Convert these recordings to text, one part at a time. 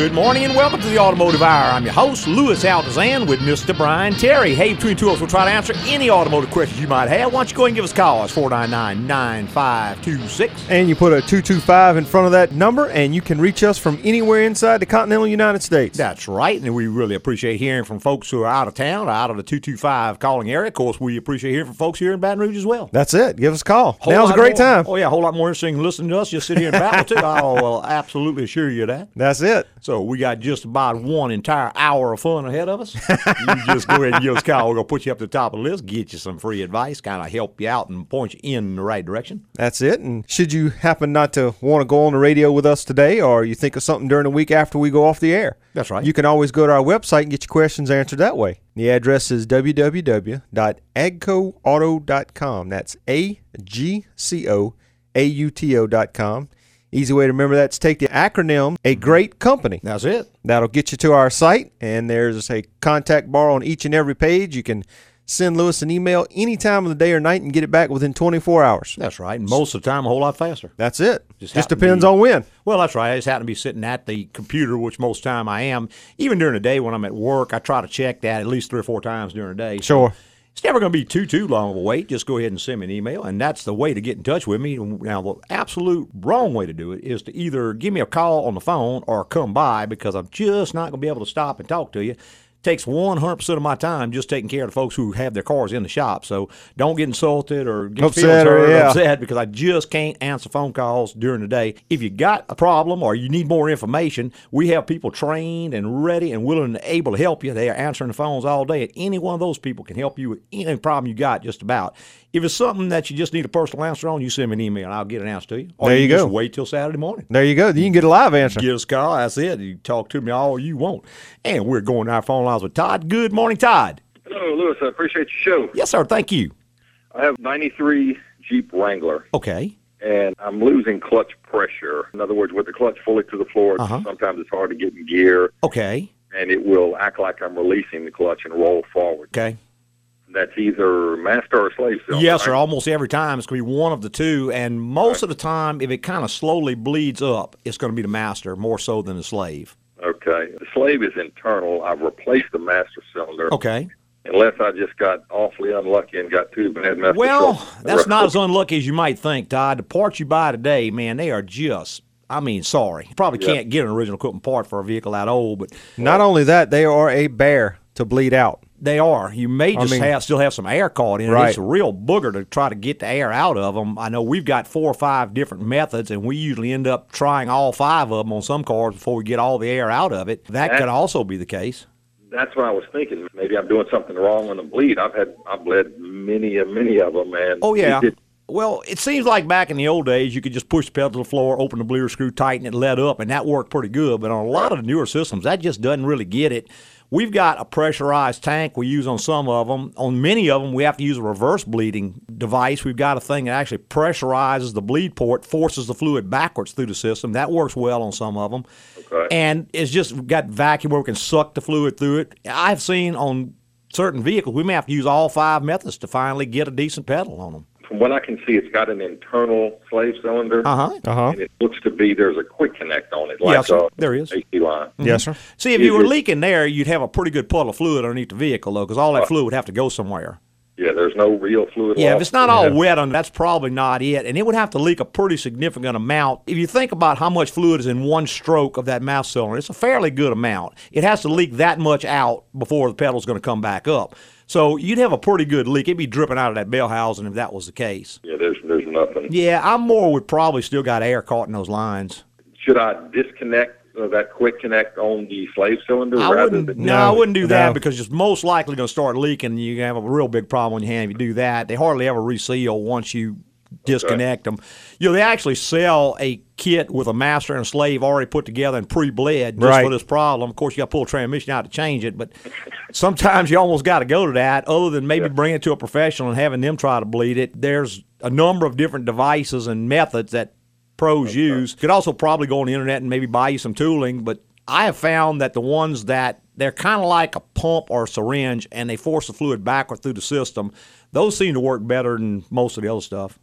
Good morning and welcome to the Automotive Hour. I'm your host, Louis Altazan, with Mr. Brian Terry. Hey, between two of us, we'll try to answer any automotive questions you might have. Why don't you go ahead and give us a call? It's 499 9526. And you put a 225 in front of that number, and you can reach us from anywhere inside the continental United States. That's right, and we really appreciate hearing from folks who are out of town, out of the 225 calling area. Of course, we appreciate hearing from folks here in Baton Rouge as well. That's it. Give us a call. Whole Now's a great more- time. Oh, yeah, a whole lot more interesting than listening to us just sit here and babble, too. Oh, I will absolutely assure you that. That's it. So we got just about one entire hour of fun ahead of us. you just go ahead and give us a call. We're going to put you up to the top of the list, get you some free advice, kind of help you out and point you in the right direction. That's it. And should you happen not to want to go on the radio with us today, or you think of something during the week after we go off the air, That's right. You can always go to our website and get your questions answered that way. The address is www.agcoauto.com. That's A G C O A U T O.com. Easy way to remember that is take the acronym A Great Company. That's it. That'll get you to our site, and there's a contact bar on each and every page. You can send Louis an email any time of the day or night and get it back within 24 hours. That's right. And most of the time, a whole lot faster. That's it. Just Just, depends be- on when. Well, that's right. I just happen to be sitting at the computer, which most of the time I am. Even during the day when I'm at work, I try to check that at least three or four times during the day. So Sure. It's never going to be too too long of a wait. Just go ahead and send me an email, and that's the way to get in touch with me. Now, the absolute wrong way to do it is to either give me a call on the phone or come by because I'm just not going to be able to stop and talk to you. Takes 100% of my time just taking care of the folks who have their cars in the shop. So don't get insulted or get Upset or- yeah. upset because I just can't answer phone calls during the day. If you got a problem or you need more information, we have people trained and ready and willing and able to help you. They are answering the phones all day, and any one of those people can help you with any problem you got, just about. If it's something that you just need a personal answer on, you send me an email and I'll get an answer to you. Or There you can go. Just wait till Saturday morning. There you go. You can get a live answer. Give us a call. That's it. You talk to me all you want. And we're going to our phone lines with Todd. Good morning, Todd. Hello, Louis. I appreciate your show. Yes, sir. Thank you. I have 93 Jeep Wrangler, Okay. and I'm losing clutch pressure. In other words, with the clutch fully to the floor, Uh-huh. sometimes it's hard to get in gear, Okay. and it will act like I'm releasing the clutch and roll forward. Okay. That's either master or slave cylinder. Yes, sir. Almost every time it's going to be one of the two, and most of the time, if it kind of slowly bleeds up, it's going to be the master more so than the slave. Okay. The slave is internal. I've replaced the master cylinder. Okay. Unless I just got awfully unlucky and got two bad master Well, cylinders. that's not as unlucky as you might think, Todd. The parts you buy today, man, they are just. I mean, sorry. You probably Yeah. can't get an original equipment part for a vehicle that old, but Not only that, they are a bear to bleed out. They are. You may I just mean- have still have some air caught in it. Right. It's a real booger to try to get the air out of them. I know we've got four or five different methods, and we usually end up trying all five of them on some cars before we get all the air out of it. That That- could also be the case. That's what I was thinking. Maybe I'm doing something wrong on the bleed. I've had I've bled many and many of them, and Oh yeah. it did- Well, it seems like back in the old days, you could just push the pedal to the floor, open the bleeder screw, tighten it, let up, and that worked pretty good. But on a lot of the newer systems, that just doesn't really get it. We've got a pressurized tank we use on some of them. On many of them, we have to use a reverse bleeding device. We've got a thing that actually pressurizes the bleed port, forces the fluid backwards through the system. That works well on some of them. Okay. And it's just got vacuum where we can suck the fluid through it. I've seen on certain vehicles, we may have to use all five methods to finally get a decent pedal on them. From what I can see, it's got an internal slave cylinder, Uh huh. Uh huh. and it looks to be there's a quick connect on it, like Yes, sir. a There is. AC line. Yes, sir. See, if you were it- leaking there, you'd have a pretty good puddle of fluid underneath the vehicle, though, because all that fluid would have to go somewhere. Yeah, there's no real fluid. Yeah, if it's not all Yeah. wet on, that's probably not it, and it would have to leak a pretty significant amount. If you think about how much fluid is in one stroke of that master cylinder, it's a fairly good amount. It has to leak that much out before the pedal's going to come back up. So you'd have a pretty good leak. It'd be dripping out of that bell housing if that was the case. Yeah, there's there's nothing. Yeah, I'm more would probably still got air caught in those lines. Should I disconnect uh, that quick connect on the slave cylinder I rather than No, I wouldn't do that no. because it's most likely going to start leaking. and You have a real big problem on your hand if you do that. They hardly ever reseal once you disconnect them. You know, they actually sell a kit with a master and a slave already put together and pre-bled just Right. for this problem. Of course, you got to pull a transmission out to change it, but sometimes you almost got to go to that. Other than maybe bringing it to a professional and having them try to bleed it, there's a number of different devices and methods that pros use. You could also probably go on the internet and maybe buy you some tooling, but I have found that the ones that they're kind of like a pump or a syringe and they force the fluid backward through the system, those seem to work better than most of the other stuff.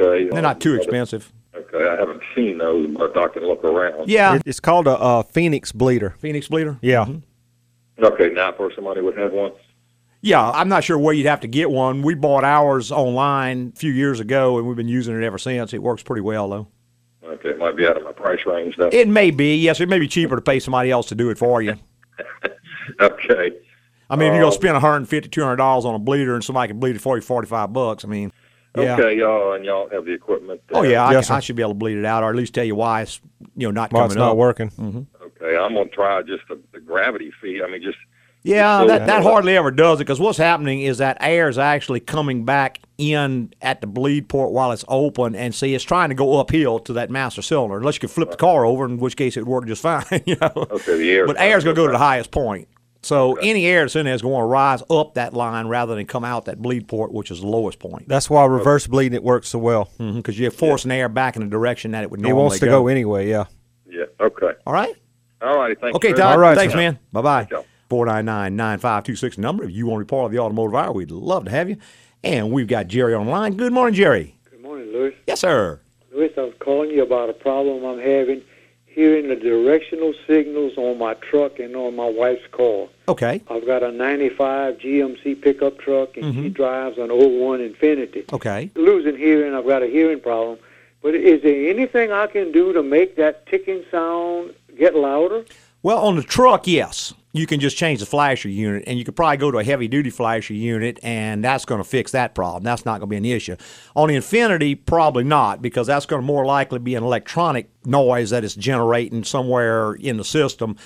Okay, They're not too expensive. Okay, Okay, I haven't seen those, but I can look around. Yeah, It's called a, uh Phoenix bleeder. Phoenix bleeder. Yeah. Okay, now for somebody would have one. Yeah, I'm not sure where you'd have to get one. We bought ours online a few years ago, and we've been using it ever since. It works pretty well, though. Okay, it might be out of my price range though. It may be, yes, it may be cheaper to pay somebody else to do it for you. okay. I mean, if you're going Oh. to spend 150 $200 on a bleeder and somebody can bleed it for you 45 bucks, I mean, yeah. Okay, y'all, and y'all have the equipment. Oh, yeah, I, Yes, can- I should be able to bleed it out or at least tell you why it's, you know, not Well, coming it's not up. working. Mm-hmm. Okay, I'm gonna try just the, the gravity feed. I mean, just Yeah, So- that, that hardly ever does it because what's happening is that air is actually coming back in at the bleed port while it's open, and see, it's trying to go uphill to that master cylinder. Unless you could flip the car over, in which case it would work just fine. You know, okay. The air. but air's going to go to the highest point. So any air that's in there is going to rise up that line rather than come out that bleed port, which is the lowest point. That's why reverse bleeding it works so well. Mm-hmm, because you're forcing air back in the direction that it would normally. It normally wants to go anyway. Yeah. Yeah. Okay. All right. All right. righty. Thank Okay. Todd. All right, Thanks, man. Bye bye. Ciao. 499 9526 number. If you want to be part of the automotive hour, we'd love to have you. And we've got Jerry online. Good morning, Jerry. Good morning, Louis. Yes, sir. Louis, I was calling you about a problem I'm having hearing the directional signals on my truck and on my wife's car. Okay. I've got a 95 GMC pickup truck, and she mm-hmm. drives an 01 Infiniti. Okay. Losing hearing, I've got a hearing problem. But is there anything I can do to make that ticking sound get louder? Well, on the truck, yes. You can just change the flasher unit, and you could probably go to a heavy duty flasher unit, and that's going to fix that problem. That's not going to be an issue. On the Infiniti, probably not, because that's going to more likely be an electronic noise that is generating somewhere in the system.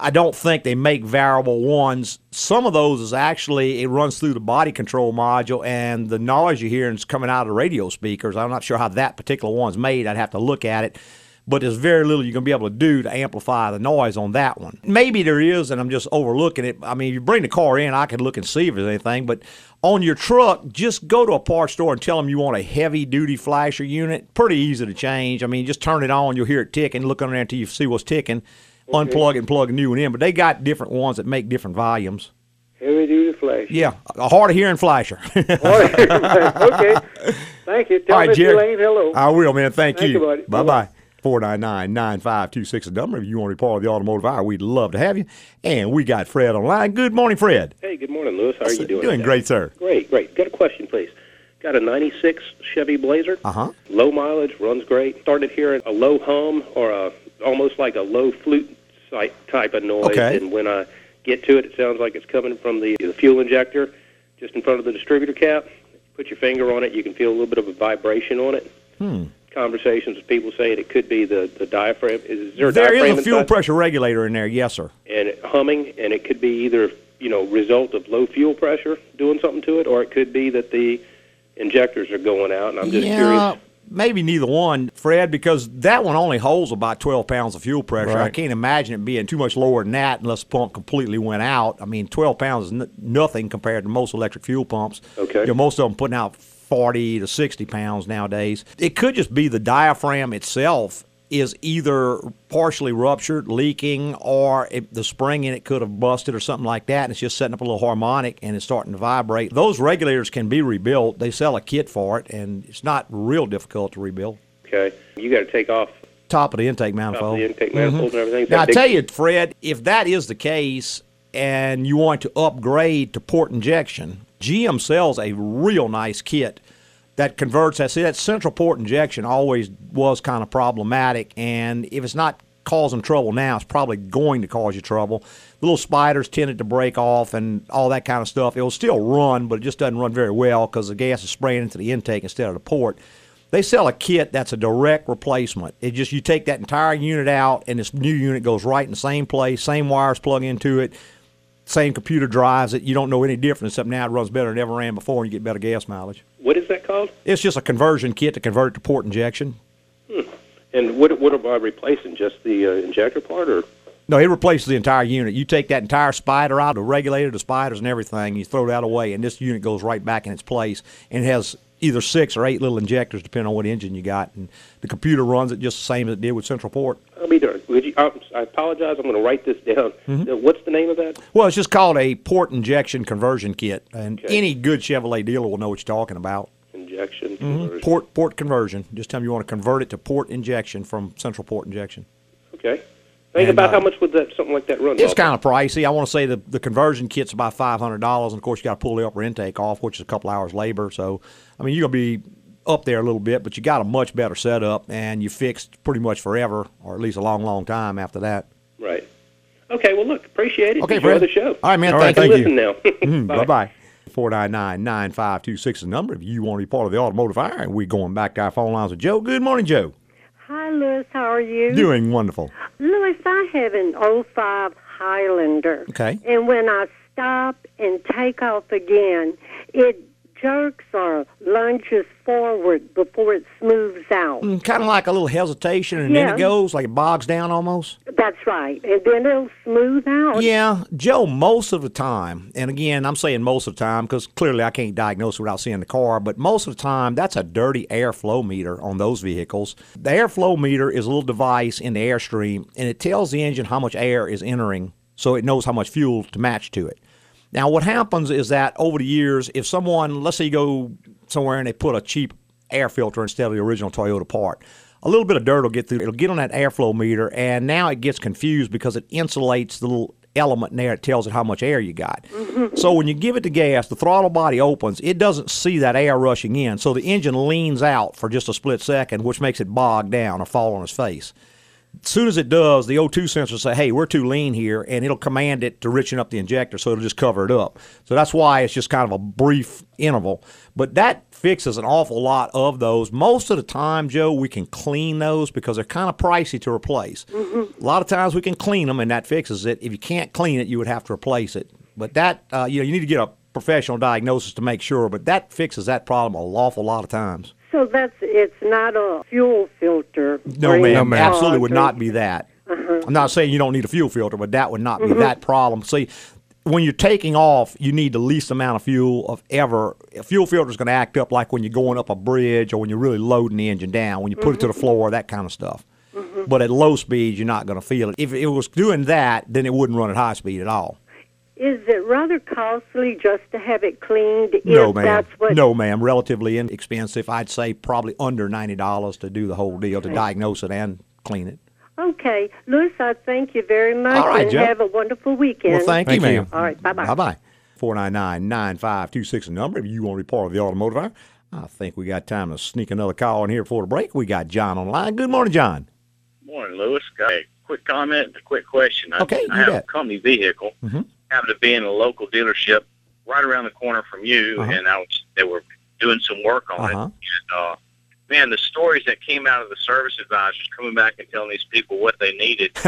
I don't think they make variable ones. Some of those is actually it runs through the body control module, and the noise you're hearing is coming out of the radio speakers. I'm not sure how that particular one's made. I'd have to look at it but there's very little you're going to be able to do to amplify the noise on that one. Maybe there is, and I'm just overlooking it. I mean, you bring the car in, I can look and see if there's anything, but on your truck, just go to a parts store and tell them you want a heavy duty flasher unit. Pretty easy to change. I mean, just turn it on, you'll hear it ticking, look under there until you see what's ticking, unplug it and plug a new one in. But they got different ones that make different volumes. Heavy duty flasher. Yeah, a hard of hearing flasher. okay. Thank you. Tell All right, Jerry. Elaine hello. I will, man. Thank, Thank you, buddy. Bye bye. 499 9526 is the number. If you want to be part of the automotive hour, we'd love to have you. And we got Fred online. Good morning, Fred. Hey, good morning, Louis. How are you doing? Doing today? great, sir. Great, great. Got a question, please. Got a 96 Chevy Blazer. Uh huh. Low mileage, runs great. Started hearing a low hum or a almost like a low flute type of noise. Okay. And when I get to it, it sounds like it's coming from the, the fuel injector just in front of the distributor cap. Put your finger on it, you can feel a little bit of a vibration on it. Hmm. Conversations with people saying it could be the, the diaphragm. Is there a There diaphragm is a fuel inside? pressure regulator in there. Yes, sir. and it humming, and it could be either you know result of low fuel pressure doing something to it, or it could be that the injectors are going out. And I'm just yeah, curious. maybe neither one, Fred, because that one only holds about 12 pounds of fuel pressure. I can't imagine it being too much lower than that unless the pump completely went out. I mean, 12 pounds is n- nothing compared to most electric fuel pumps. Okay. You know, most of them putting out 40 to 60 pounds nowadays. It could just be the diaphragm itself is either partially ruptured, leaking, or it, the spring in it could have busted or something like that, and it's just setting up a little harmonic and it's starting to vibrate. Those regulators can be rebuilt. They sell a kit for it, and it's not real difficult to rebuild. Okay, you got to take off Top of the intake manifold. the intake manifold and mm-hmm. everything. Now, I big- tell you, Fred, if that is the case and you want to upgrade to port injection, GM sells a real nice kit that converts that. See, that central port injection always was kind of problematic, and if it's not causing trouble now, it's probably going to cause you trouble. The little spiders tended to break off and all that kind of stuff. It will still run, but it just doesn't run very well because the gas is spraying into the intake instead of the port. They sell a kit that's a direct replacement. It just you take that entire unit out, and this new unit goes right in the same place, same wires plug into it, same computer drives it. You don't know any difference except now it runs better than it ever ran before, and you get better gas mileage. What is that called? It's just a conversion kit to convert it to port injection. And what what am I replacing? Just the uh, injector part, or No, it replaces the entire unit. You take that entire spider out, the regulator, the spiders, and everything. You throw that away, and this unit goes right back in its place, and it has either six or eight little injectors, depending on what engine you got. And the computer runs it just the same as it did with Central Port. I'll be darned. You, I, I apologize. I'm going to write this down. Mm-hmm. What's the name of that? Well, it's just called a port injection conversion kit, and Okay. any good Chevrolet dealer will know what you're talking about. Injection. Mm-hmm. Port port conversion. Just tell them you want to convert it to port injection from central port injection. Okay. Think And, about uh, how much would that something like that run? It's kind of pricey. I want to say the, the conversion kit's about five hundred dollars, and of course you got to pull the upper intake off, which is a couple hours labor. So, I mean, you're gonna be up there a little bit, but you got a much better setup, and you fixed pretty much forever, or at least a long, long time after that. right. Okay. Well, look, appreciate it. Okay, Enjoy Fred. the show. All right, man. All right, thank, thank you. you. Listen now. Bye bye. 499 9526 is the number if you want to be part of the automotive hour. And we're going back to our phone lines with Joe. Good morning, Joe. Hi, Louis. How are you? Doing wonderful. Louis, I have an 05 Highlander. Okay. And when I stop and take off again, it jerks or lunges forward before it smooths out. Mm, kind of like a little hesitation, and then it goes like it bogs down almost. That's right. And then it'll smooth out. Yeah, Joe, most of the time, and again, I'm saying most of the time because clearly I can't diagnose without seeing the car, but most of the time, that's a dirty airflow meter on those vehicles. The airflow meter is a little device in the airstream, and it tells the engine how much air is entering so it knows how much fuel to match to it. Now, what happens is that over the years, if someone, let's say you go somewhere and they put a cheap air filter instead of the original Toyota part, a little bit of dirt will get through. It'll get on that airflow meter, and now it gets confused because it insulates the little element in there. It tells it how much air you got. Mm-hmm. So when you give it the gas, the throttle body opens. It doesn't see that air rushing in, so the engine leans out for just a split second, which makes it bog down or fall on its face soon as it does, the O2 sensor will say, "Hey, we're too lean here," and it'll command it to richen up the injector, so it'll just cover it up. So that's why it's just kind of a brief interval. But that fixes an awful lot of those. Most of the time, Joe, we can clean those because they're kind of pricey to replace. A lot of times we can clean them, and that fixes it. If you can't clean it, you would have to replace it. But that, uh, you know, you need to get a professional diagnosis to make sure. But that fixes that problem an awful lot of times. So that's it's not a fuel filter. No, ma'am. No, ma'am. Absolutely would not be that. Uh-huh. I'm not saying you don't need a fuel filter, but that would not be mm-hmm. that problem. See, when you're taking off, you need the least amount of fuel of ever. A fuel filter is going to act up like when you're going up a bridge or when you're really loading the engine down, when you put it to the mm-hmm. floor, that kind of stuff. Mm-hmm. But at low speeds, you're not going to feel it. If it was doing that, then it wouldn't run at high speed at all. Is it rather costly just to have it cleaned? No, if ma'am. That's what No, ma'am. Relatively inexpensive. I'd say probably under ninety dollars to do the whole deal to diagnose it and clean it. Okay, Louis, I thank you very much, All right, and Joe. have a wonderful weekend. Well, thank, Thank you, you. ma'am. All right, bye-bye. Bye bye. 499 9526 the number if you want to be part of the automotive hour. I think we got time to sneak another call in here before the break. We got John on the line. Good morning, John. Morning, Louis. Got a quick comment and a quick question. I, Okay, I you have bet. a company vehicle. Mhm. Happened to be in a local dealership right around the corner from you, Uh-huh. and I was they were doing some work on Uh-huh. it. And uh, man, the stories that came out of the service advisors coming back and telling these people what they needed.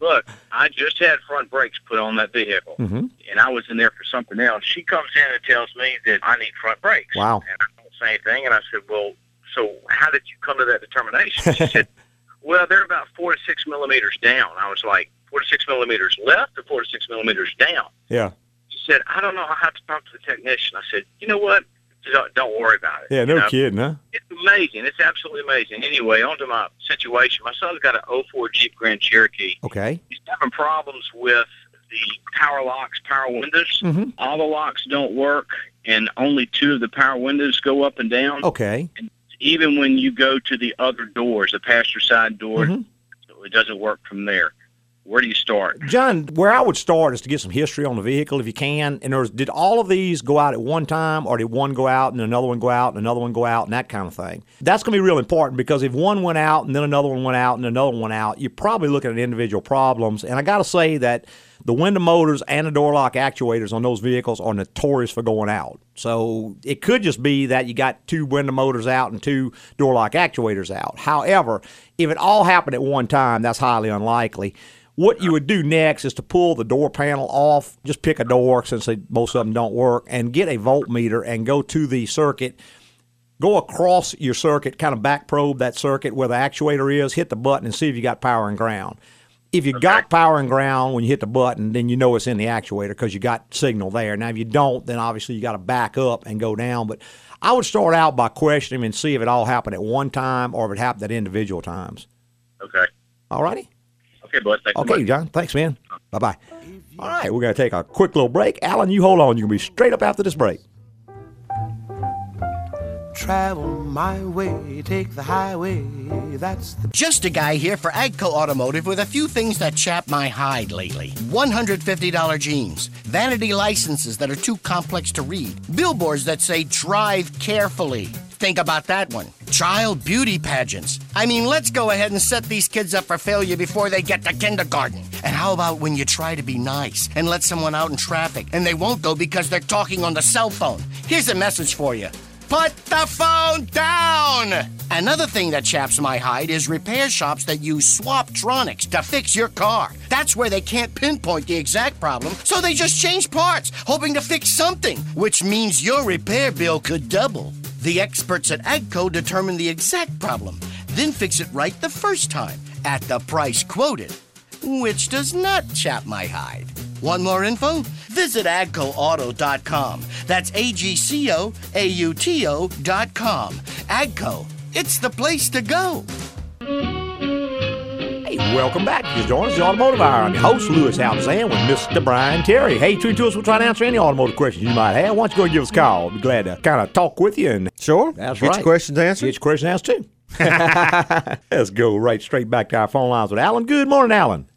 Look, I just had front brakes put on that vehicle, Mhm. and I was in there for something else. She comes in and tells me that I need front brakes. Wow. And I don't say anything, and I said, well, so how did you come to that determination? She said, well, they're about four to six millimeters down. I was like, four to six millimeters left or four to six millimeters down? Yeah. She said, I don't know. I have to talk to the technician. I said, you know what? Don't, don't worry about it. Yeah, You no know? kidding, huh? It's amazing. It's absolutely amazing. Anyway, on to my situation. My son's got an 04 Jeep Grand Cherokee. Okay. He's having problems with the power locks, power windows. Mhm. All the locks don't work, and only two of the power windows go up and down. Okay. And Even when you go to the other doors, the passenger side door, Mhm. it doesn't work from there. Where do you start? John, where I would start is to get some history on the vehicle if you can. And there's, did all of these go out at one time, or did one go out and another one go out and another one go out and that kind of thing? That's going to be real important because if one went out and then another one went out and another one out, you're probably looking at individual problems. And I got to say that the window motors and the door lock actuators on those vehicles are notorious for going out. So it could just be that you got two window motors out and two door lock actuators out. However, if it all happened at one time, that's highly unlikely. What you would do next is to pull the door panel off. Just pick a door since they, most of them don't work, and get a voltmeter and go to the circuit. Go across your circuit, kind of back probe that circuit where the actuator is. Hit the button and see if you got power and ground. If you got power and ground when you hit the button, then you know it's in the actuator because you got signal there. Now, if you don't, then obviously you got to back up and go down. But I would start out by questioning and see if it all happened at one time or if it happened at individual times. Okay. All righty. Okay, bud. Okay. John. Thanks, man. Bye bye. All right, we're going to take a quick little break. Alan, you hold on. You're going to be straight up after this break. Travel my way, take the highway. That's the Just a guy here for Agco Automotive with a few things that chap my hide lately. $150 jeans, vanity licenses that are too complex to read, billboards that say drive carefully. Think about that one. Child beauty pageants. I mean, let's go ahead and set these kids up for failure before they get to kindergarten. And how about when you try to be nice and let someone out in traffic and they won't go because they're talking on the cell phone? Here's a message for you. Put the phone down! Another thing that chaps my hide is repair shops that use Swaptronics to fix your car. That's where they can't pinpoint the exact problem, so they just change parts, hoping to fix something, which means your repair bill could double. The experts at AGCO determine the exact problem, then fix it right the first time at the price quoted, which does not chap my hide. Want more info? Visit agcoauto.com. That's A G C O A U T O.com. Agco, it's the place to go. Hey, welcome back. You join us, the Automotive Hour. I'm your host, Louis Altazan, with Mr. Brian Terry. Hey, tweet to us. We'll try to answer any automotive questions you might have. Why don't you go and give us a call? Be glad to kind of talk with you. And Sure. That's Get right. your questions answered. Get your questions answered, too. Let's go right straight back to our phone lines with Alan. Good morning, Alan.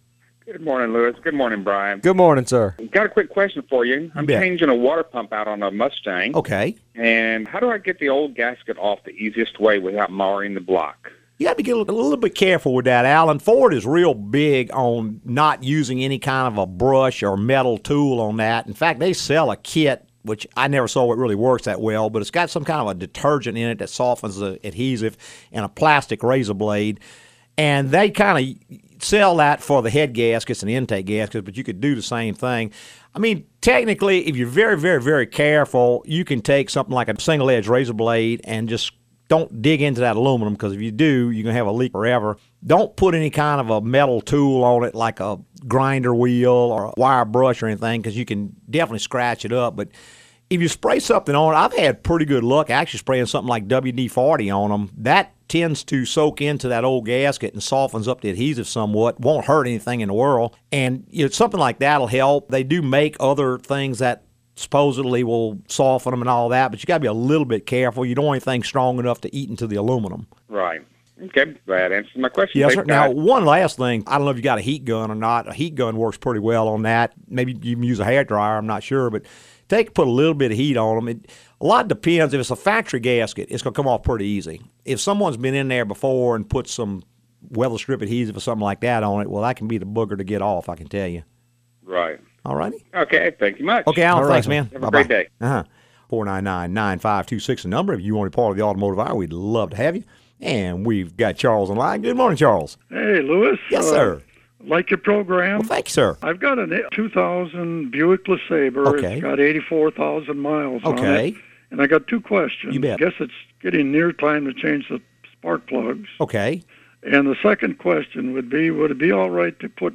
Good morning, Louis. Good morning, Brian. Good morning, sir. Got a quick question for you. I'm bet. changing a water pump out on a Mustang. Okay. And how do I get the old gasket off the easiest way without marring the block? You got to be a little, a little bit careful with that, Alan. Ford is real big on not using any kind of a brush or metal tool on that. In fact, they sell a kit, which I never saw it really works that well, but it's got some kind of a detergent in it that softens the adhesive and a plastic razor blade. And they kind of sell that for the head gaskets and intake gaskets, but you could do the same thing. I mean, technically, if you're very, very, very careful, you can take something like a single edge razor blade and just don't dig into that aluminum because if you do, you're going to have a leak forever. Don't put any kind of a metal tool on it like a grinder wheel or a wire brush or anything because you can definitely scratch it up. But if you spray something on I've had pretty good luck actually spraying something like WD 40 on them. That tends to soak into that old gasket and softens up the adhesive somewhat. Won't hurt anything in the world. And you know, something like that'll help. They do make other things that supposedly will soften them and all that, but you got to be a little bit careful. You don't want anything strong enough to eat into the aluminum. Right. Okay, that answers my question. Yes, Thanks, sir. Now, one last thing. I don't know if you got a heat gun or not. A heat gun works pretty well on that. Maybe you can use a hair dryer. I'm not sure, but take put a little bit of heat on them. It, a lot depends. If it's a factory gasket, it's going to come off pretty easy. If someone's been in there before and put some weather strip adhesive or something like that on it, well, that can be the booger to get off. I can tell you. Right. All righty. Okay, thank you much. Okay, Alan. All right, thanks, man. Have a Bye-bye. great day. Uh-huh. 499-9526 the number. If you want to be part of the automotive hour, we'd love to have you. And we've got Charles on line. Good morning, Charles. Hey, Louis. Yes, Uh, sir. Like your program. Well, thank you, sir. I've got a 2000 Buick LeSabre. Okay. It's got 84,000 miles on Okay. it. And I got two questions. You bet. I guess it's getting near time to change the spark plugs. Okay. And the second question would be, would it be all right to put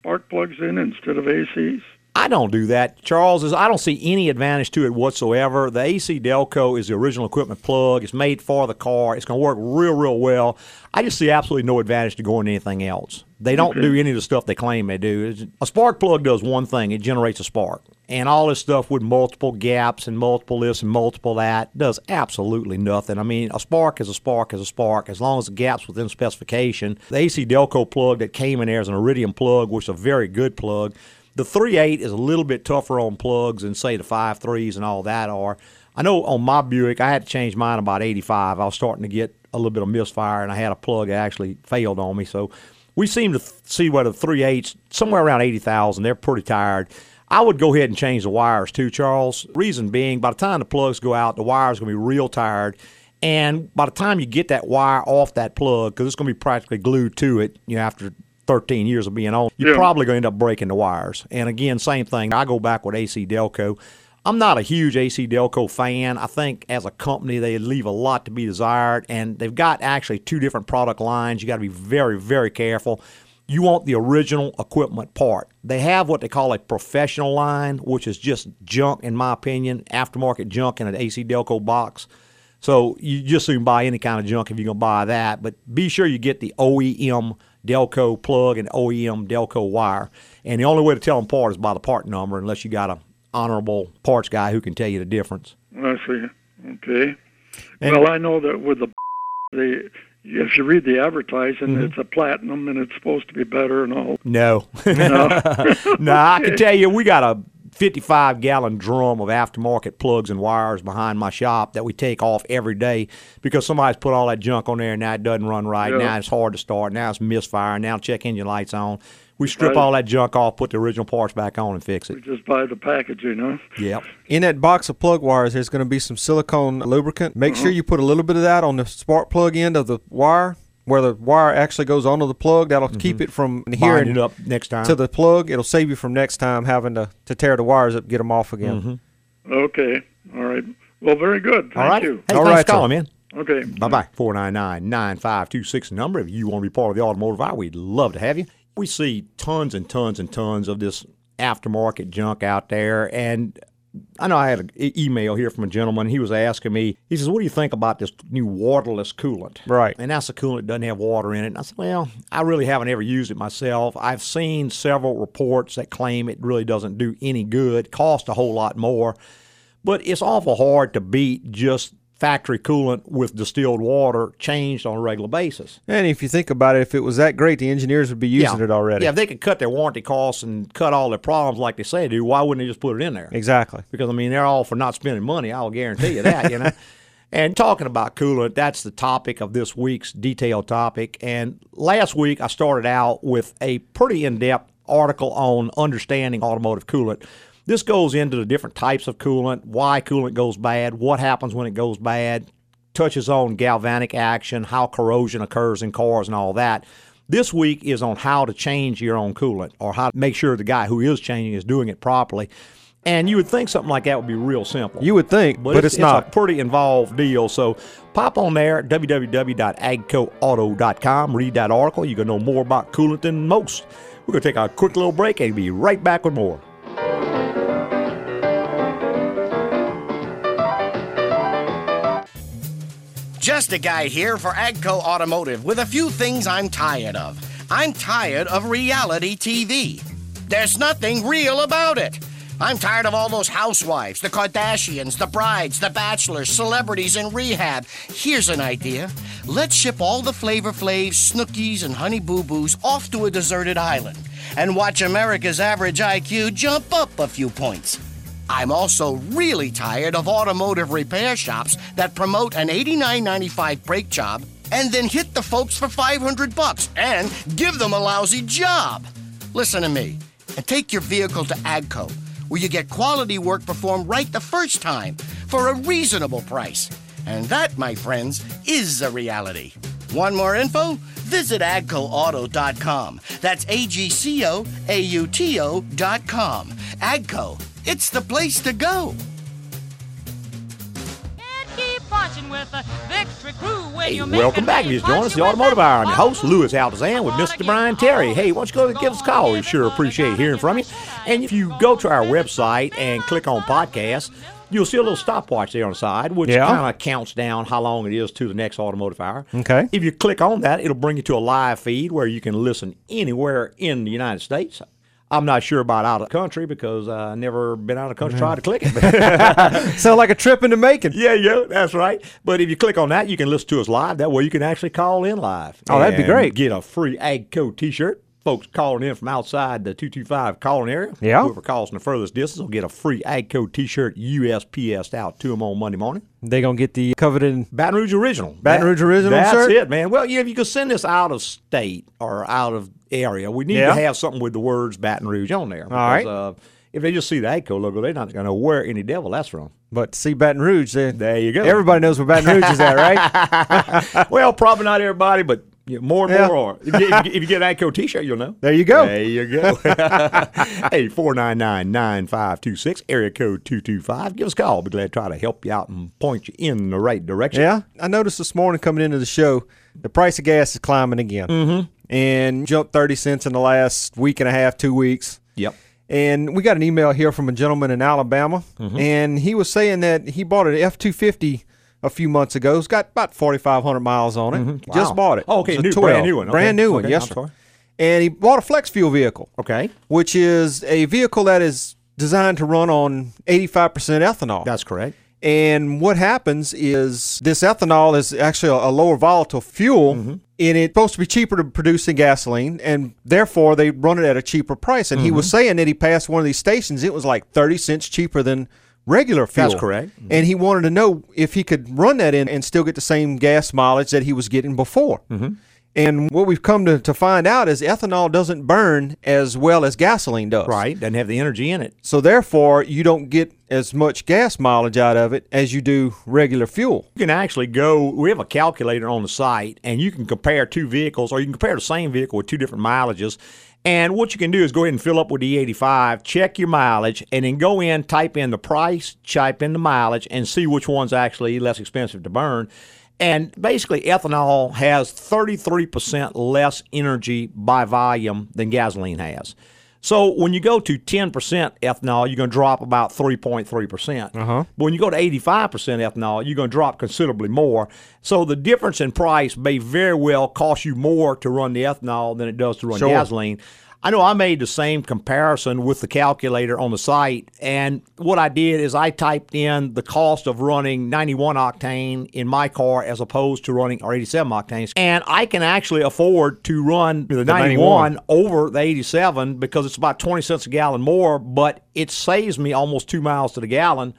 spark plugs in instead of ACs? I don't do that, Charles. Is I don't see any advantage to it whatsoever. The AC Delco is the original equipment plug. It's made for the car. It's going to work real, real well. I just see absolutely no advantage to going to anything else. They don't do any of the stuff they claim they do. It's- A spark plug does one thing: it generates a spark, and all this stuff with multiple gaps and multiple this and multiple that does absolutely nothing. I mean, a spark is a spark is a spark as long as the gaps within specification. The AC Delco plug that came in there is an Iridium plug, which is a very good plug. The 3.8 is a little bit tougher on plugs than, say, the 5.3s and all that are. I know on my Buick, I had to change mine about 85. I was starting to get a little bit of misfire, and I had a plug that actually failed on me. So we seem to th- see where the 3.8s, somewhere around 80,000, they're pretty tired. I would go ahead and change the wires too, Charles. Reason being, by the time the plugs go out, the wire's going to be real tired. And by the time you get that wire off that plug, because it's going to be practically glued to it, you know, after 13 years of being on, you're Yeah. probably going to end up breaking the wires. And again, same thing. I go back with AC Delco. I'm not a huge AC Delco fan. I think as a company, they leave a lot to be desired, and they've got actually two different product lines. You got to be very, very careful. You want the original equipment part. They have what they call a professional line, which is just junk, in my opinion, aftermarket junk in an AC Delco box. So you just soon buy any kind of junk if you're going to buy that. But be sure you get the OEM Delco plug and OEM Delco wire. And the only way to tell them apart is by the part number, unless you got a honorable parts guy who can tell you the difference. I see. Okay. well, I know that with the the if you read the advertising, Mm-hmm. it's a platinum and it's supposed to be better and all. No. No. no, I can tell you, we got a 55 gallon drum of aftermarket plugs and wires behind my shop that we take off every day because somebody's put all that junk on there and now it doesn't run right. Yeah. Now it's hard to start. Now it's misfire. Now check engine lights on. We strip Right. all that junk off, put the original parts back on, and fix it. Just buy the packaging, huh? Yep. In that box of plug wires, there's going to be some silicone lubricant. Make Uh-huh. sure you put a little bit of that on the spark plug end of the wire, where the wire actually goes onto the plug. That'll mm-hmm. keep it from Bind hearing it up next time. to the plug. It'll save you from next time having to, to tear the wires up, get them off again. Mm-hmm. Okay. All right. Well, very good. Thank all right. you. Hey, All thanks right, for calling, man. Okay. Bye bye. 499 9526 number. If you want to be part of the automotive hour, we'd love to have you. We see tons and tons and tons of this aftermarket junk out there. And I know I had an e- email here from a gentleman. He was asking me, he says, What do you think about this new waterless coolant? Right. And that's a coolant that doesn't have water in it. And I said, Well, I really haven't ever used it myself. I've seen several reports that claim it really doesn't do any good, cost a whole lot more. But it's awful hard to beat just factory coolant with distilled water changed on a regular basis. And if you think about it, if it was that great, the engineers would be using yeah. it already. Yeah, if they could cut their warranty costs and cut all their problems like they say they do, why wouldn't they just put it in there? Exactly. Because I mean, they're all for not spending money. I'll guarantee you that. you know. And talking about coolant, that's the topic of this week's detailed topic. And last week I started out with a pretty in-depth article on understanding automotive coolant. This goes into the different types of coolant, why coolant goes bad, what happens when it goes bad, touches on galvanic action, how corrosion occurs in cars, and all that. This week is on how to change your own coolant or how to make sure the guy who is changing is doing it properly. And you would think something like that would be real simple. You would think, but, it's, it's, not. a pretty involved deal. So pop on there www.agcoauto.com, read that article. You can know more about coolant than most. We're going to take a quick little break and be right back with more. Just a guy here for Agco Automotive with a few things I'm tired of. I'm tired of reality TV. There's nothing real about it. I'm tired of all those housewives, the Kardashians, the brides, the bachelors, celebrities in rehab. Here's an idea. Let's ship all the Flavor Flavs, Snookies, and Honey Boo Boos off to a deserted island and watch America's average IQ jump up a few points. I'm also really tired of automotive repair shops that promote an $89.95 brake job and then hit the folks for 500 bucks and give them a lousy job. Listen to me and take your vehicle to Agco, where you get quality work performed right the first time for a reasonable price. And that, my friends, is a reality. Want more info? Visit agcoauto.com. That's A G C O A U T O.com. Agco, it's the place to go. Keep marching with the victory crew when Hey, welcome back. If you just joined us, the Automotive Hour. I'm your host, Louis Altazan, with Mr. Brian Terry. Hey, why don't you go and give us a call? We sure appreciate hearing from you. And if you go to our website and click on podcasts, you'll see a little stopwatch there on the side, which Yeah. kind of counts down how long it is to the next Automotive Hour. Okay. If you click on that, it'll bring you to a live feed where you can listen anywhere in the United States. I'm not sure about out of country because I never been out of country tried to click it. Sound like a trip into Macon. Yeah, yeah, that's right. But if you click on that, you can listen to us live. That way, you can actually call in live. Oh, that'd be great. Get a free AgCo T-shirt. Folks calling in from outside the 225 calling area. Yeah. Whoever calls from the furthest distance will get a free AgCo T-shirt USPS out to them on Monday morning. They gonna get the coveted Baton Rouge original. Baton Rouge original That's shirt? it, man. Well, yeah, if you could send this out of state or out of area, we need Yeah. to have something with the words Baton Rouge on there. All right. Uh, if they just see the AGCO logo, they're not going to know where any devil that's from. But see Baton Rouge, there, there you go. Everybody knows where Baton Rouge is at, right? well, probably not everybody, but yeah, more and Yeah. more are. If you, if you- get an AGCO T-shirt, you'll know. There you go. There you go. hey, 499-9526, area code 225. Give us a call. I'll be glad to try to help you out and point you in the right direction. Yeah, I noticed this morning coming into the show, the price of gas is climbing again, Mhm. And jumped thirty cents in the last week and a half, two weeks. Yep. And we got an email here from a gentleman in Alabama, Mhm. and he was saying that he bought an F two fifty a few months ago. It's got about forty five hundred miles on it. Mhm. Just bought it. Oh, okay, It's a new- 12. brand new one. Brand Okay. new one. Okay, Yes, sir. And he bought a flex fuel vehicle. Okay. Which is a vehicle that is designed to run on eighty five percent ethanol. That's correct. And what happens is this ethanol is actually a, lower volatile fuel, Mm-hmm. and it's supposed to be cheaper to produce than gasoline, and therefore they run it at a cheaper price. And he was Mm-hmm. saying that he passed one of these stations, it was like 30 cents cheaper than regular fuel. That's correct. And he wanted to know if he could run that in and still get the same gas mileage that he was getting before. And what we've come to, to find out is ethanol doesn't burn as well as gasoline does. Right. Doesn't have the energy in it. So therefore, you don't get as much gas mileage out of it as you do regular fuel. You can actually go, we have a calculator on the site, and you can compare two vehicles, or you can compare the same vehicle with two different mileages. And what you can do is go ahead and fill up with the 85, check your mileage, and then go in, type in the price, type in the mileage, and see which one's actually less expensive to burn. And basically, ethanol has 33% less energy by volume than gasoline has. So when you go to 10% ethanol, you're going to drop about 3.3%. percent Uh-huh. But when you go to 85% ethanol, you're going to drop considerably more. So the difference in price may very well cost you more to run the ethanol than it does to run Sure. gasoline. I know I made the same comparison with the calculator on the site, and what I did is I typed in the cost of running 91 octane in my car as opposed to running or 87 octanes, and I can actually afford to run the 91, 91. over the 87 because it's about 20 cents a gallon more, but it saves me almost two miles to the gallon,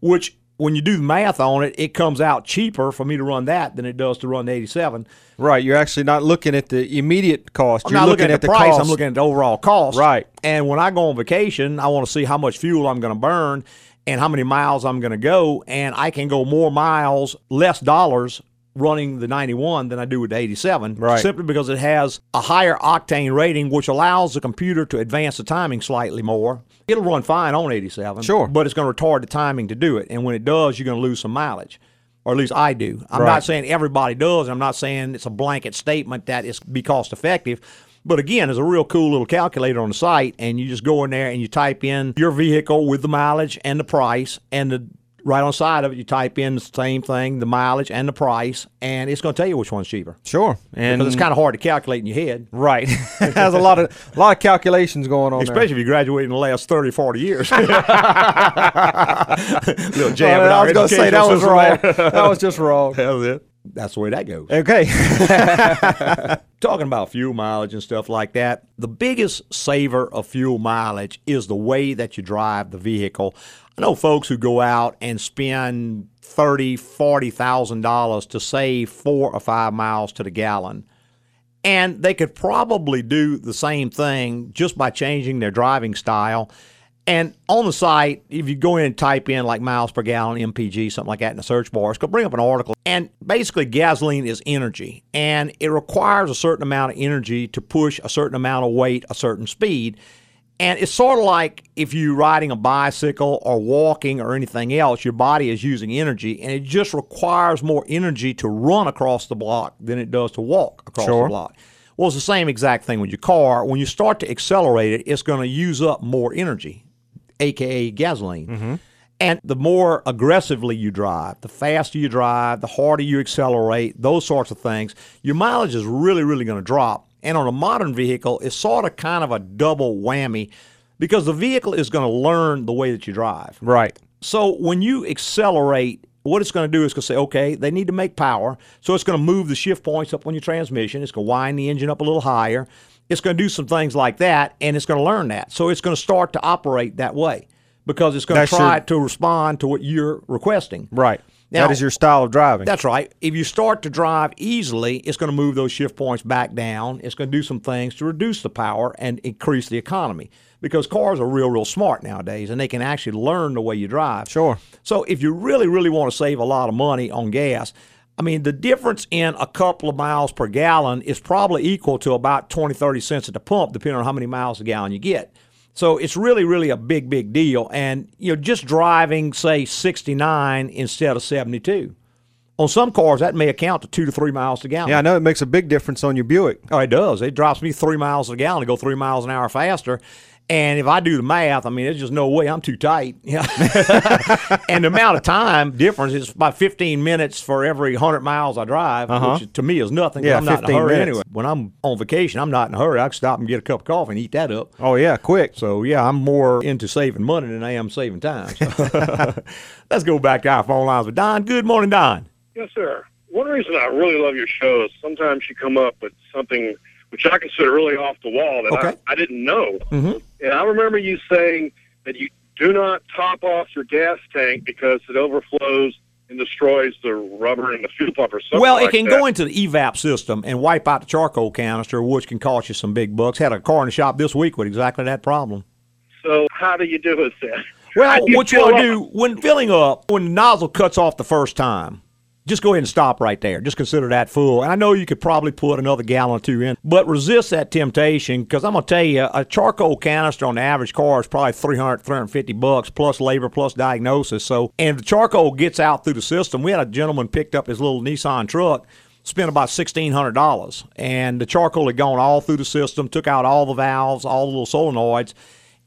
which when you do the math on it, it comes out cheaper for me to run that than it does to run the 87. Right. You're actually not looking at the immediate cost. I'm You're not looking at, the, price. cost. I'm looking at the overall cost. Right. And when I go on vacation, I want to see how much fuel I'm going to burn and how many miles I'm going to go. And I can go more miles, less dollars running the 91 than I do with the 87. Right. Simply because it has a higher octane rating, which allows the computer to advance the timing slightly more. It'll run fine on 87. Sure. But it's going to retard the timing to do it. And when it does, you're going to lose some mileage. Or at least I do. I'm Right. not saying everybody does. and I'm not saying it's a blanket statement that it's be cost effective. But again, there's a real cool little calculator on the site, and you just go in there and you type in your vehicle with the mileage and the price, and the right on side of it, you type in the same thing, the mileage and the price, and it's going to tell you which one's cheaper. Sure. And Because it's kind of hard to calculate in your head. right. Has a lot of a lot of calculations going on Especially if you graduated in the last 30, 40 years. Little there. jab Well, I was going to say that was wrong. that was just wrong. Hell, yeah. That's the way that goes. Okay. Talking about fuel mileage and stuff like that, the biggest saver of fuel mileage is the way that you drive the vehicle. I know folks who go out and spend thirty, forty thousand dollars to save four or five miles to the gallon. And they could probably do the same thing just by changing their driving style. And on the site, if you go in and type in like miles per gallon, MPG, something like that in the search bar, it's going to bring up an article. And basically, gasoline is energy, and it requires a certain amount of energy to push a certain amount of weight, a certain speed. And it's sort of like if you're riding a bicycle or walking or anything else, your body is using energy, and it just requires more energy to run across the block than it does to walk across Sure. the block. Well, it's the same exact thing with your car. When you start to accelerate it, it's going to use up more energy, aka gasoline. Mm-hmm. And the more aggressively you drive, the faster you drive, the harder you accelerate, those sorts of things, your mileage is really, really going to drop. And on a modern vehicle, it's sort of kind of a double whammy because the vehicle is going to learn the way that you drive. right. So when you accelerate, what it's going to do is going to say, okay, they need to make power. So it's going to move the shift points up on your transmission. It's going to wind the engine up a little higher. It's going to do some things like that, and it's going to learn that. So it's going to start to operate that way because it's going That's to try your- to respond to what you're requesting. Right. Now- that is your style of driving. That's right. If you start to drive easily, it's going to move those shift points back down. It's going to do some things to reduce the power and increase the economy because cars are real, real smart nowadays and they can actually learn the way you drive. Sure. So if you really, really want to save a lot of money on gas, I mean, the difference in a couple of miles per gallon is probably equal to about 20, 30 cents at the pump, depending on how many miles a gallon you get. So it's really, really a big, big deal. And, you know, just driving, say, 69 instead of 72. On some cars, that may account to two to three miles a gallon. yeah, I know it makes a big difference on your Buick. Oh, it does. It drops me three miles a gallon to go three miles an hour faster. And if I do the math, I mean, there's just no way I'm too tight. Yeah. and the amount of time difference is about 15 minutes for every 100 miles I drive, Uh-huh. which to me is nothing. Yeah, I'm not in a 15 hurry minutes. anyway. When I'm on vacation, I'm not in a hurry. I can stop and get a cup of coffee and eat that up. Oh yeah, quick. So yeah, I'm more into saving money than I am saving time. So. Let's go back to our phone lines with Don. Good morning, Don. Yes, sir. One reason I really love your show is sometimes you come up with something which I consider really off the wall that Okay. I, I didn't know. Mm-hmm. And I remember you saying that you do not top off your gas tank because it overflows and destroys the rubber in the fuel pump or something Well, like it can that. go into the evap system and wipe out the charcoal canister, which can cost you some big bucks. Had a car in the shop this week with exactly that problem. So how do you do it then? Well, what you want to do when filling up, when the nozzle cuts off the first time, just go ahead and stop right there. Just consider that full. And I know you could probably put another gallon or two in, but resist that temptation because I'm going to tell you, a charcoal canister on the average car is probably 300, 350 bucks plus labor plus diagnosis. So, and the charcoal gets out through the system, we had a gentleman picked up his little Nissan truck spent about sixteen hundred dollars, and the charcoal had gone all through the system, took out all the valves, all the little solenoids,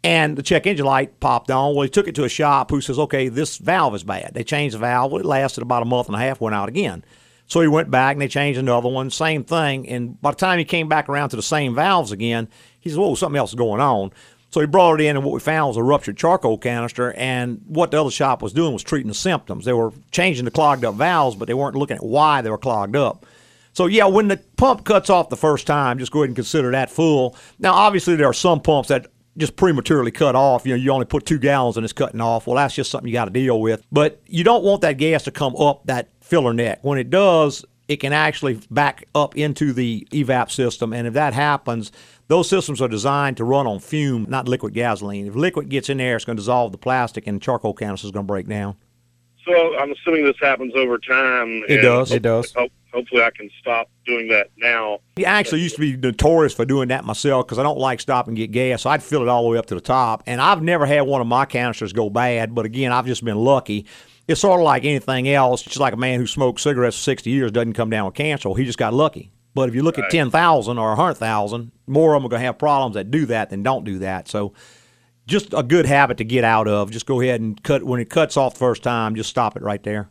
and the check engine light popped on. Well, he took it to a shop who says, "Okay, this valve is bad." They changed the valve. Well, it lasted about a month and a half, went out again. So he went back and they changed another one, same thing. And by the time he came back around to the same valves again, he says, "Whoa, something else is going on." So he brought it in, and what we found was a ruptured charcoal canister. And what the other shop was doing was treating the symptoms. They were changing the clogged up valves, but they weren't looking at why they were clogged up. So yeah, when the pump cuts off the first time, just go ahead and consider that full. Now, obviously, there are some pumps that just prematurely cut off. You know, you only put two gallons and it's cutting off. Well, that's just something you got to deal with. But you don't want that gas to come up that filler neck. When it does, it can actually back up into the evap system, and if that happens, those systems are designed to run on fume, not liquid gasoline. If liquid gets in there, it's going to dissolve the plastic, and charcoal canister is going to break down. So I'm assuming this happens over time. It does. It does. Hope, hopefully, I can stop doing that now. I actually used to be notorious for doing that myself because I don't like stop and get gas. So I'd fill it all the way up to the top, and I've never had one of my canisters go bad. But again, I've just been lucky. It's sort of like anything else. It's just like a man who smoked cigarettes for 60 years doesn't come down with cancer. He just got lucky. But if you look at 10,000 or 100,000, more of them are going to have problems that do that than don't do that. So just a good habit to get out of. Just go ahead and cut when it cuts off the first time, just stop it right there.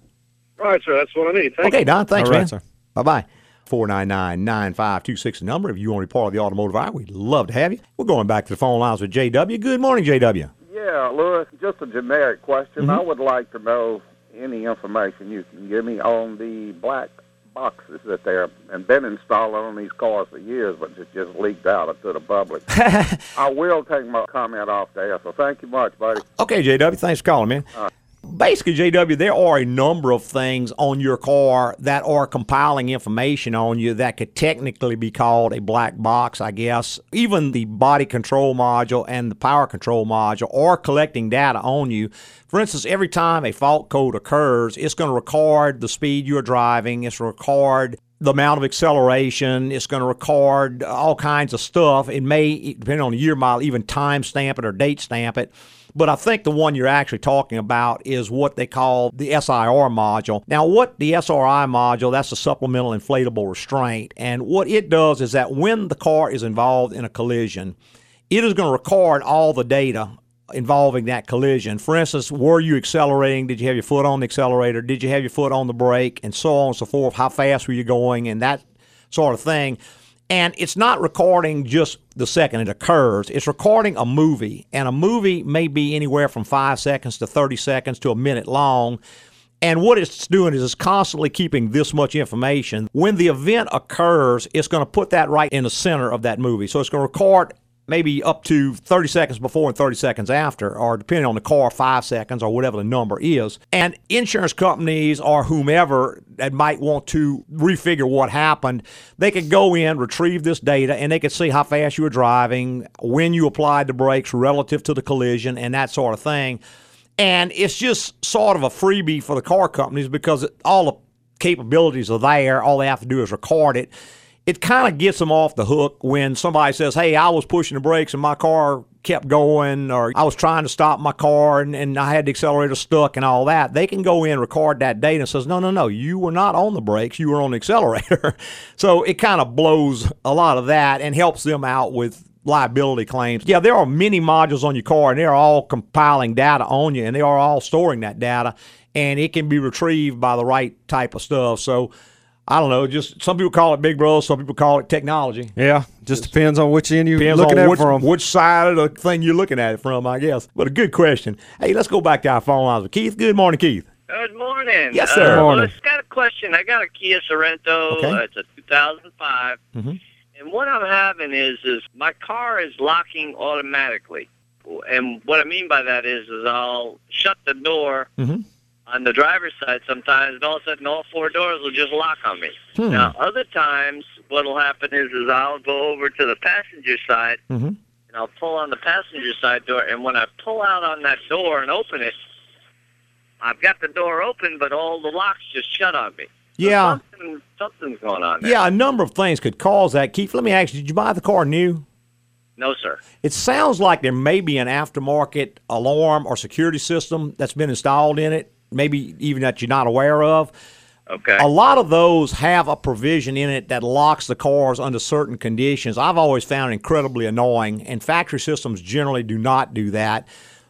All right, sir. That's what I need. Thank Okay, you. Don, thanks, All right, man. sir. Bye bye. 499 9526 number. If you want to be part of the automotive hour, we'd love to have you. We're going back to the phone lines with JW. Good morning, JW. Yeah, Louis, just a generic question. Mhm. I would like to know any information you can give me on the black boxes that they're and been installed on these cars for years, but it just leaked out to the public. I will take my comment off there. So thank you much, buddy. Okay, JW, thanks for calling, man. Basically, JW, there are a number of things on your car that are compiling information on you that could technically be called a black box, I guess. Even the body control module and the power control module are collecting data on you. For instance, every time a fault code occurs, it's going to record the speed you're driving, it's record the amount of acceleration. It's going to record all kinds of stuff. It may, depending on the year model, even time stamp it or date stamp it. But I think the one you're actually talking about is what they call the SIR module. Now, what the SRI module, that's a supplemental inflatable restraint. And what it does is that when the car is involved in a collision, it is going to record all the data involving that collision. For instance, were you accelerating? Did you have your foot on the accelerator? Did you have your foot on the brake? And so on and so forth. How fast were you going? And that sort of thing. And it's not recording just the second it occurs. It's recording a movie. And a movie may be anywhere from five seconds to 30 seconds to a minute long. And what it's doing is it's constantly keeping this much information. When the event occurs, it's going to put that right in the center of that movie. So it's going to record maybe up to 30 seconds before and 30 seconds after, or depending on the car, five seconds or whatever the number is. And insurance companies or whomever that might want to refigure what happened, they could go in, retrieve this data, and they could see how fast you were driving, when you applied the brakes relative to the collision, and that sort of thing. And it's just sort of a freebie for the car companies because all the capabilities are there. All they have to do is record it. It kind of gets them off the hook when somebody says, Hey, I was pushing the brakes and my car kept going, or I was trying to stop my car and, and I had the accelerator stuck and all that. They can go in, record that data, and says, No, no, no, you were not on the brakes, you were on the accelerator. so it kind of blows a lot of that and helps them out with liability claims. Yeah, there are many modules on your car, and they're all compiling data on you, and they are all storing that data, and it can be retrieved by the right type of stuff. So. I don't know. Just some people call it Big Brother, some people call it technology. Yeah, just depends on which end you're looking at which, it from. which side of the thing you're looking at it from, I guess. But a good question. Hey, let's go back to our phone lines with Keith. Good morning, Keith. Good morning. Yes, sir. Uh, Good morning. Well, it's got a question. I got a Kia Sorento. Okay. Uh, it's a 2005. Mm-hmm. And what I'm having is, is my car is locking automatically. And what I mean by that is, is I'll shut the door Mm-hmm. On the driver's side sometimes, and all of a sudden all four doors will just lock on me. Hmm. Now, other times, what'll happen is, is I'll go over to the passenger side, Mm-hmm. and I'll pull on the passenger side door, and when I pull out on that door and open it, I've got the door open, but all the locks just shut on me. Yeah. Something, something's going on there. Yeah, a number of things could cause that. Keith, let me ask you, did you buy the car new? No, sir. It sounds like there may be an aftermarket alarm or security system that's been installed in it, maybe even that you're not aware of. Okay. A lot of those have a provision in it that locks the cars under certain conditions. I've always found incredibly annoying, and factory systems generally do not do that.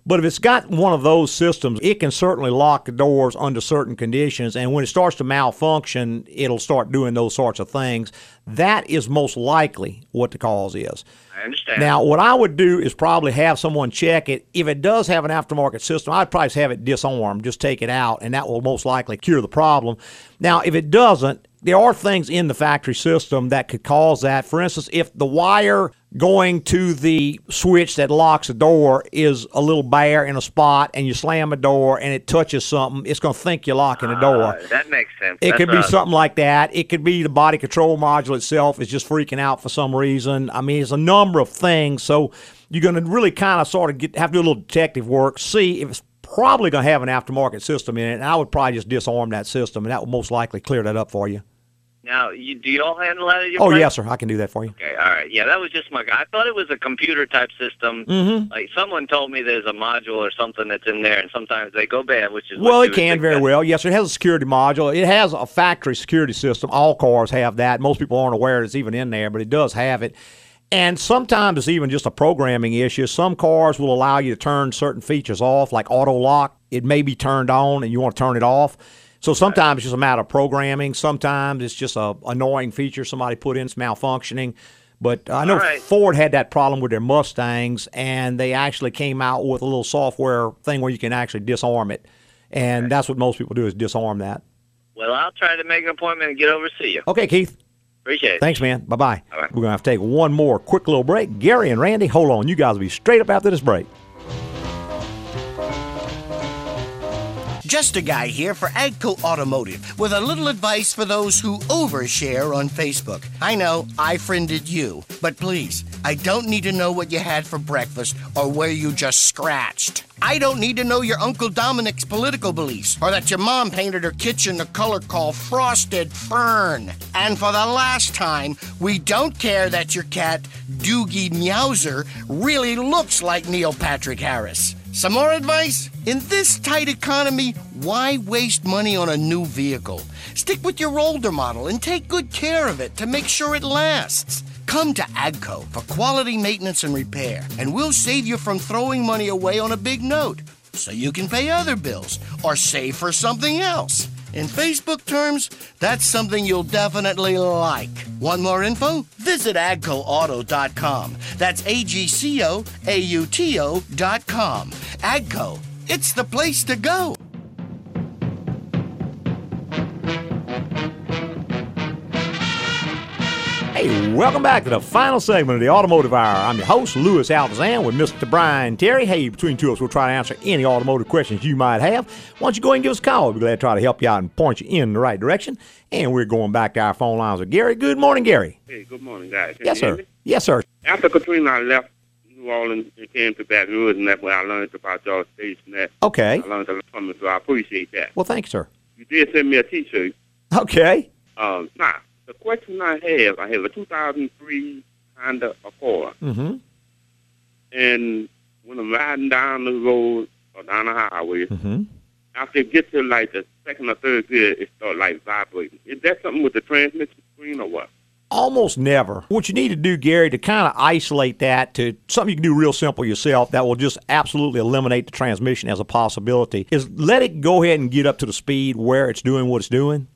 But if it's got one of those systems, it can certainly lock the doors under certain conditions. And when it starts to malfunction, it'll start doing those sorts of things. That is most likely what the cause is. I understand. Now, what I would do is probably have someone check it. If it does have an aftermarket system, I'd probably have it disarmed, just take it out, and that will most likely cure the problem. Now, if it doesn't, there are things in the factory system that could cause that. For instance, if the wire going to the switch that locks the door is a little bare in a spot and you slam a door and it touches something, it's going to think you're locking the door. Uh, that makes sense. It That's could be something like that. It could be the body control module itself is just freaking out for some reason. I mean, it's a number of things. So you're going to really kind of sort of get have to do a little detective work, see if it's probably going to have an aftermarket system in it. And I would probably just disarm that system, and that will most likely clear that up for you. Now, you, do you all handle that at your Oh place? yes, sir. I can do that for you. Okay, all right. Yeah, that was just my. I thought it was a computer type system. Mhm. Like someone told me there's a module or something that's in there, and sometimes they go bad, which is Well, it can very that- well. Yes, sir. it has a security module. It has a factory security system. All cars have that. Most people aren't aware it's even in there, but it does have it. And sometimes it's even just a programming issue. Some cars will allow you to turn certain features off, like auto lock. It may be turned on and you want to turn it off. So sometimes it's just a matter of programming. Sometimes it's just a annoying feature somebody put in, it's malfunctioning. But I know right. Ford had that problem with their Mustangs, and they actually came out with a little software thing where you can actually disarm it. And that's what most people do is disarm that. Well, I'll try to make an appointment and get over to see you. Okay, Keith. Appreciate it. Thanks, man. Bye bye. All right. We're going to have to take one more quick little break. Gary and Randy, hold on. You guys will be straight up after this break. Just a guy here for Agco Automotive with a little advice for those who overshare on Facebook. I know I friended you, but please, I don't need to know what you had for breakfast or where you just scratched. I don't need to know your Uncle Dominic's political beliefs or that your mom painted her kitchen the color called frosted fern. And for the last time, we don't care that your cat, Doogie Meowser, really looks like Neil Patrick Harris. Some more advice? In this tight economy, why waste money on a new vehicle? Stick with your older model and take good care of it to make sure it lasts. Come to AGCO for quality maintenance and repair, and we'll save you from throwing money away on a big note so you can pay other bills or save for something else. In Facebook terms, that's something you'll definitely like. Want more info? Visit agcoauto.com. That's A G C O A U T O.com. Agco, it's the place to go. Hey, welcome back to the final segment of the Automotive Hour. I'm your host, Louis Altazan, with Mr. Brian Terry. Hey, between two of us, we'll try to answer any automotive questions you might have. Why don't you go ahead and give us a call? We'll be glad to try to help you out and point you in the right direction. And we're going back to our phone lines with Gary. Good morning, Gary. Hey, good morning, guys. Can Yes, sir. Yes, sir. After Katrina, I left New Orleans and came to Baton Rouge, and that's where I learned about y'all station. That Okay. I learned a lot from it, so I appreciate that. Well, thanks, sir. You did send me a T-shirt. Okay. Um, now, the question I have, I have a 2003 Honda Accord, Mm-hmm. and when I'm riding down the road or down the highway, Mm-hmm. after it gets to like the second or third gear, it start like vibrating. Is that something with the transmission screen or what? Almost never. What you need to do, Gary, to kind of isolate that to something you can do real simple yourself that will just absolutely eliminate the transmission as a possibility is let it go ahead and get up to the speed where it's doing what it's doing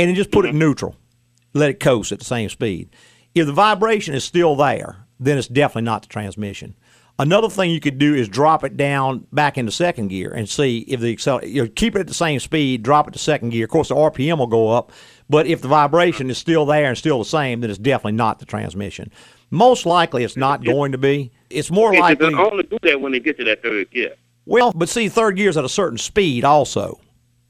and then just put it in neutral. Let it coast at the same speed. If the vibration is still there, then it's definitely not the transmission. Another thing you could do is drop it down back into second gear and see if the acceler- you know, keep it at the same speed, drop it to second gear. Of course, the RPM will go up, but if the vibration is still there and still the same, then it's definitely not the transmission. Most likely, it's not going to be. It's more likely. just only do that when they get to that third gear. Well, but see, third gear's at a certain speed also.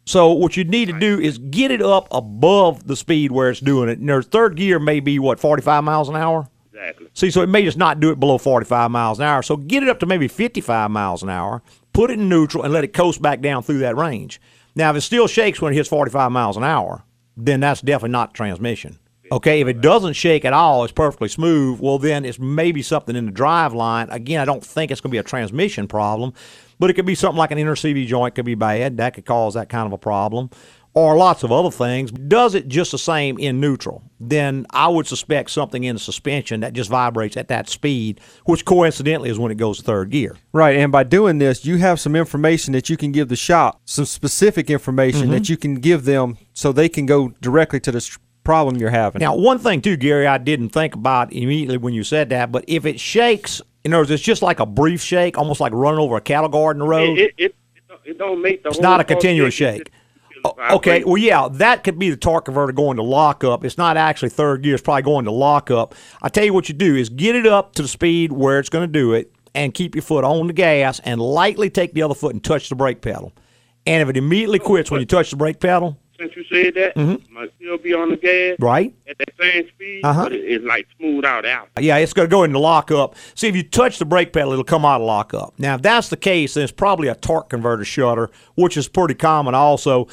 So what you need to do is get it up above the speed where it's doing it. And their third gear may be what 45 miles an hour. Exactly. See, so it may just not do it below 45 miles an hour. So get it up to maybe 55 miles an hour, put it in neutral, and let it coast back down through that range. Now, if it still shakes when it hits 45 miles an hour, then that's definitely not transmission. Okay, if it doesn't shake at all, it's perfectly smooth. Well, then it's maybe something in the drive line. Again, I don't think it's going to be a transmission problem, but it could be something like an inner CV joint could be bad. That could cause that kind of a problem, or lots of other things. Does it just the same in neutral? Then I would suspect something in the suspension that just vibrates at that speed, which coincidentally is when it goes to third gear. Right, and by doing this, you have some information that you can give the shop, some specific information Mhm. that you can give them so they can go directly to the problem you're having. Now, one thing too, Gary, I didn't think about immediately when you said that, but if it shakes, in other words, it's just like a brief shake, almost like running over a cattle guard in the road. It, it, it, it don't make the It's not a continuous shake. shake. Oh, okay, well, yeah, that could be the torque converter going to lockup. It's not actually third gear; it's probably going to lockup. I tell you what you do is get it up to the speed where it's going to do it, and keep your foot on the gas, and lightly take the other foot and touch the brake pedal. And if it immediately quits when you touch the brake pedal, Since you said that, mm-hmm. might still be on the gas right? at that same speed, Uh-huh. but it, it's like smooth out out. Yeah, it's going to go into lockup. See, if you touch the brake pedal, it'll come out of lockup. Now, if that's the case, then it's probably a torque converter shudder, which is pretty common also.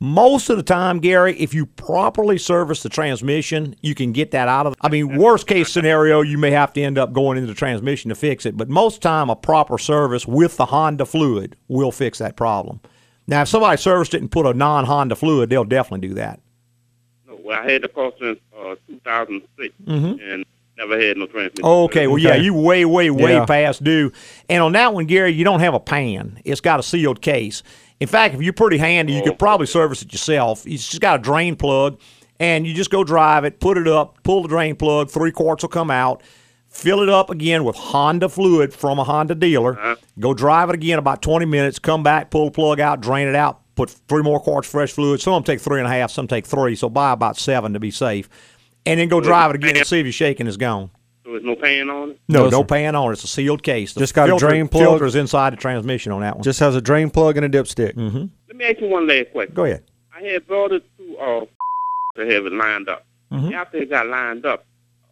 Most of the time, Gary, if you properly service the transmission, you can get that out of. I mean, worst case scenario, you may have to end up going into the transmission to fix it. But most time, a proper service with the Honda fluid will fix that problem. Now, if somebody serviced it and put a non-Honda fluid, they'll definitely do that. No, well, I had the car since uh, 2006 Mhm. and never had no transmission. Okay, well, yeah, you way, way, way Yeah. past due. And on that one, Gary, you don't have a pan. It's got a sealed case. In fact, if you're pretty handy, you could probably service it yourself. It's just got a drain plug, and you just go drive it, put it up, pull the drain plug, three quarts will come out. Fill it up again with Honda fluid from a Honda dealer. Go drive it again about 20 minutes. Come back, pull the plug out, drain it out. Put three more quarts fresh fluid. Some of them take three and a half, some take three. So buy about seven to be safe. And then go drive it again and see if your shaking is gone. So there's no pan on it? No, No, no, pan on it. It's a sealed case. The Just got a drain plug. Filter's inside the transmission on that one. Just has a drain plug and a dipstick. Mm-hmm. Let me ask you one last question. Go ahead. I had brought it to uh, to have it lined up. Mhm. After it got lined up,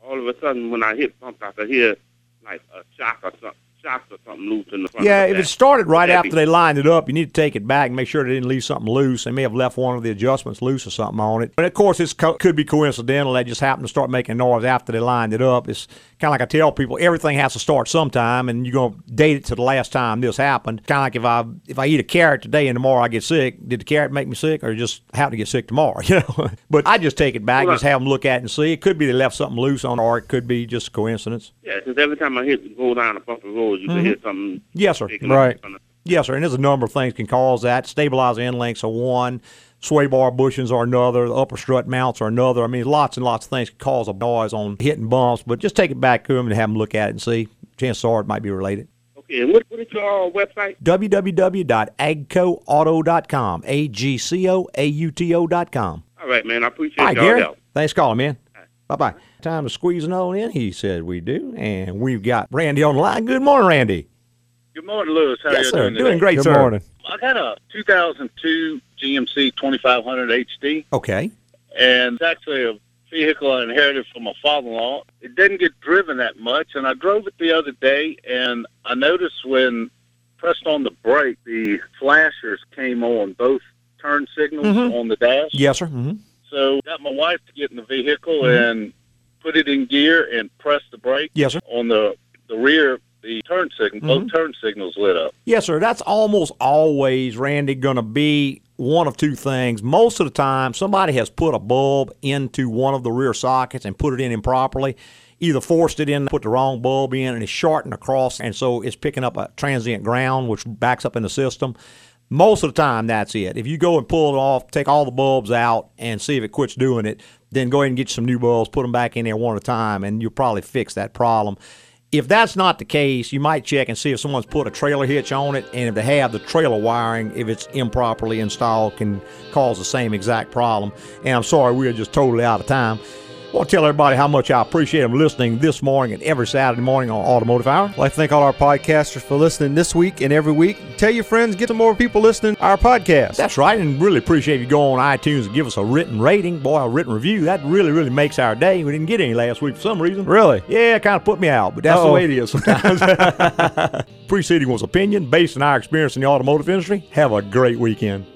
all of a sudden when I hit something, I could hear like a shock or something, shock or something loose in the front. Yeah, of the if it started right after be- they lined it up, you need to take it back and make sure they didn't leave something loose. They may have left one of the adjustments loose or something on it. But of course, it co- could be coincidental. They just happened to start making noise after they lined it up. It's kind of like I tell people, everything has to start sometime, and you're to date it to the last time this happened. Kind of like if I if I eat a carrot today and tomorrow I get sick, did the carrot make me sick, or just happen to get sick tomorrow? You know. but I just take it back, Well, just have them look at it and see. It could be they left something loose on, or it could be just a coincidence. Yeah, because every time I hit the go down a bumpy road, you Mhm. can hear something. Yes, sir. Right. in front of- Yes, sir. And there's a number of things can cause that. Stabilizer end links are one. Sway bar bushings are another. The upper strut mounts are another. I mean, lots and lots of things can cause a noise on hitting bumps. But just take it back to them and have them look at it and see. Chances are it might be related. Okay, and what, what is your uh, website? www.agcoauto.com. A G C O A U T O.com. All right, man. I appreciate All right, y'all Gary. help. Thanks for calling, man. Bye bye. Time to squeeze it on in. He said we do. And we've got Randy on the line. Good morning, Randy. Good morning, Louis. How yes, you sir. doing? Doing today? great, Good sir. morning. I got a 2002 GMC 2500 HD, Okay. and it's actually a vehicle I inherited from my father-in-law. It didn't get driven that much, and I drove it the other day, and I noticed when pressed on the brake, the flashers came on, both turn signals Mhm. on the dash. Yes, sir. hmm So got my wife to get in the vehicle Mhm. and put it in gear and press the brake. Yes, sir. On the the rear, the turn signal, Mhm. both turn signals lit up. Yes, sir. That's almost always, Randy, going to be one of two things. Most of the time, somebody has put a bulb into one of the rear sockets and put it in improperly. Either forced it in, put the wrong bulb in, and it's shortened across, and so it's picking up a transient ground, which backs up in the system. Most of the time, that's it. If you go and pull it off, take all the bulbs out, and see if it quits doing it, then go ahead and get some new bulbs, put them back in there one at a time, and you'll probably fix that problem. If that's not the case, you might check and see if someone's put a trailer hitch on it, and if they have the trailer wiring, if it's improperly installed, can cause the same exact problem. And I'm sorry, we are just totally out of time. I want to tell everybody how much I appreciate them listening this morning and every Saturday morning on Automotive Hour. I'd like to thank all our podcasters for listening this week and every week. Tell your friends, get some more people listening to our podcast. That's right, and really appreciate you go on iTunes and give us a written rating, boy, a written review. That really, really makes our day. We didn't get any last week for some reason. Really? Yeah, it kind of put me out, but that's Uh-oh. the way it is sometimes. Preceding was opinion based on our experience in the automotive industry. Have a great weekend.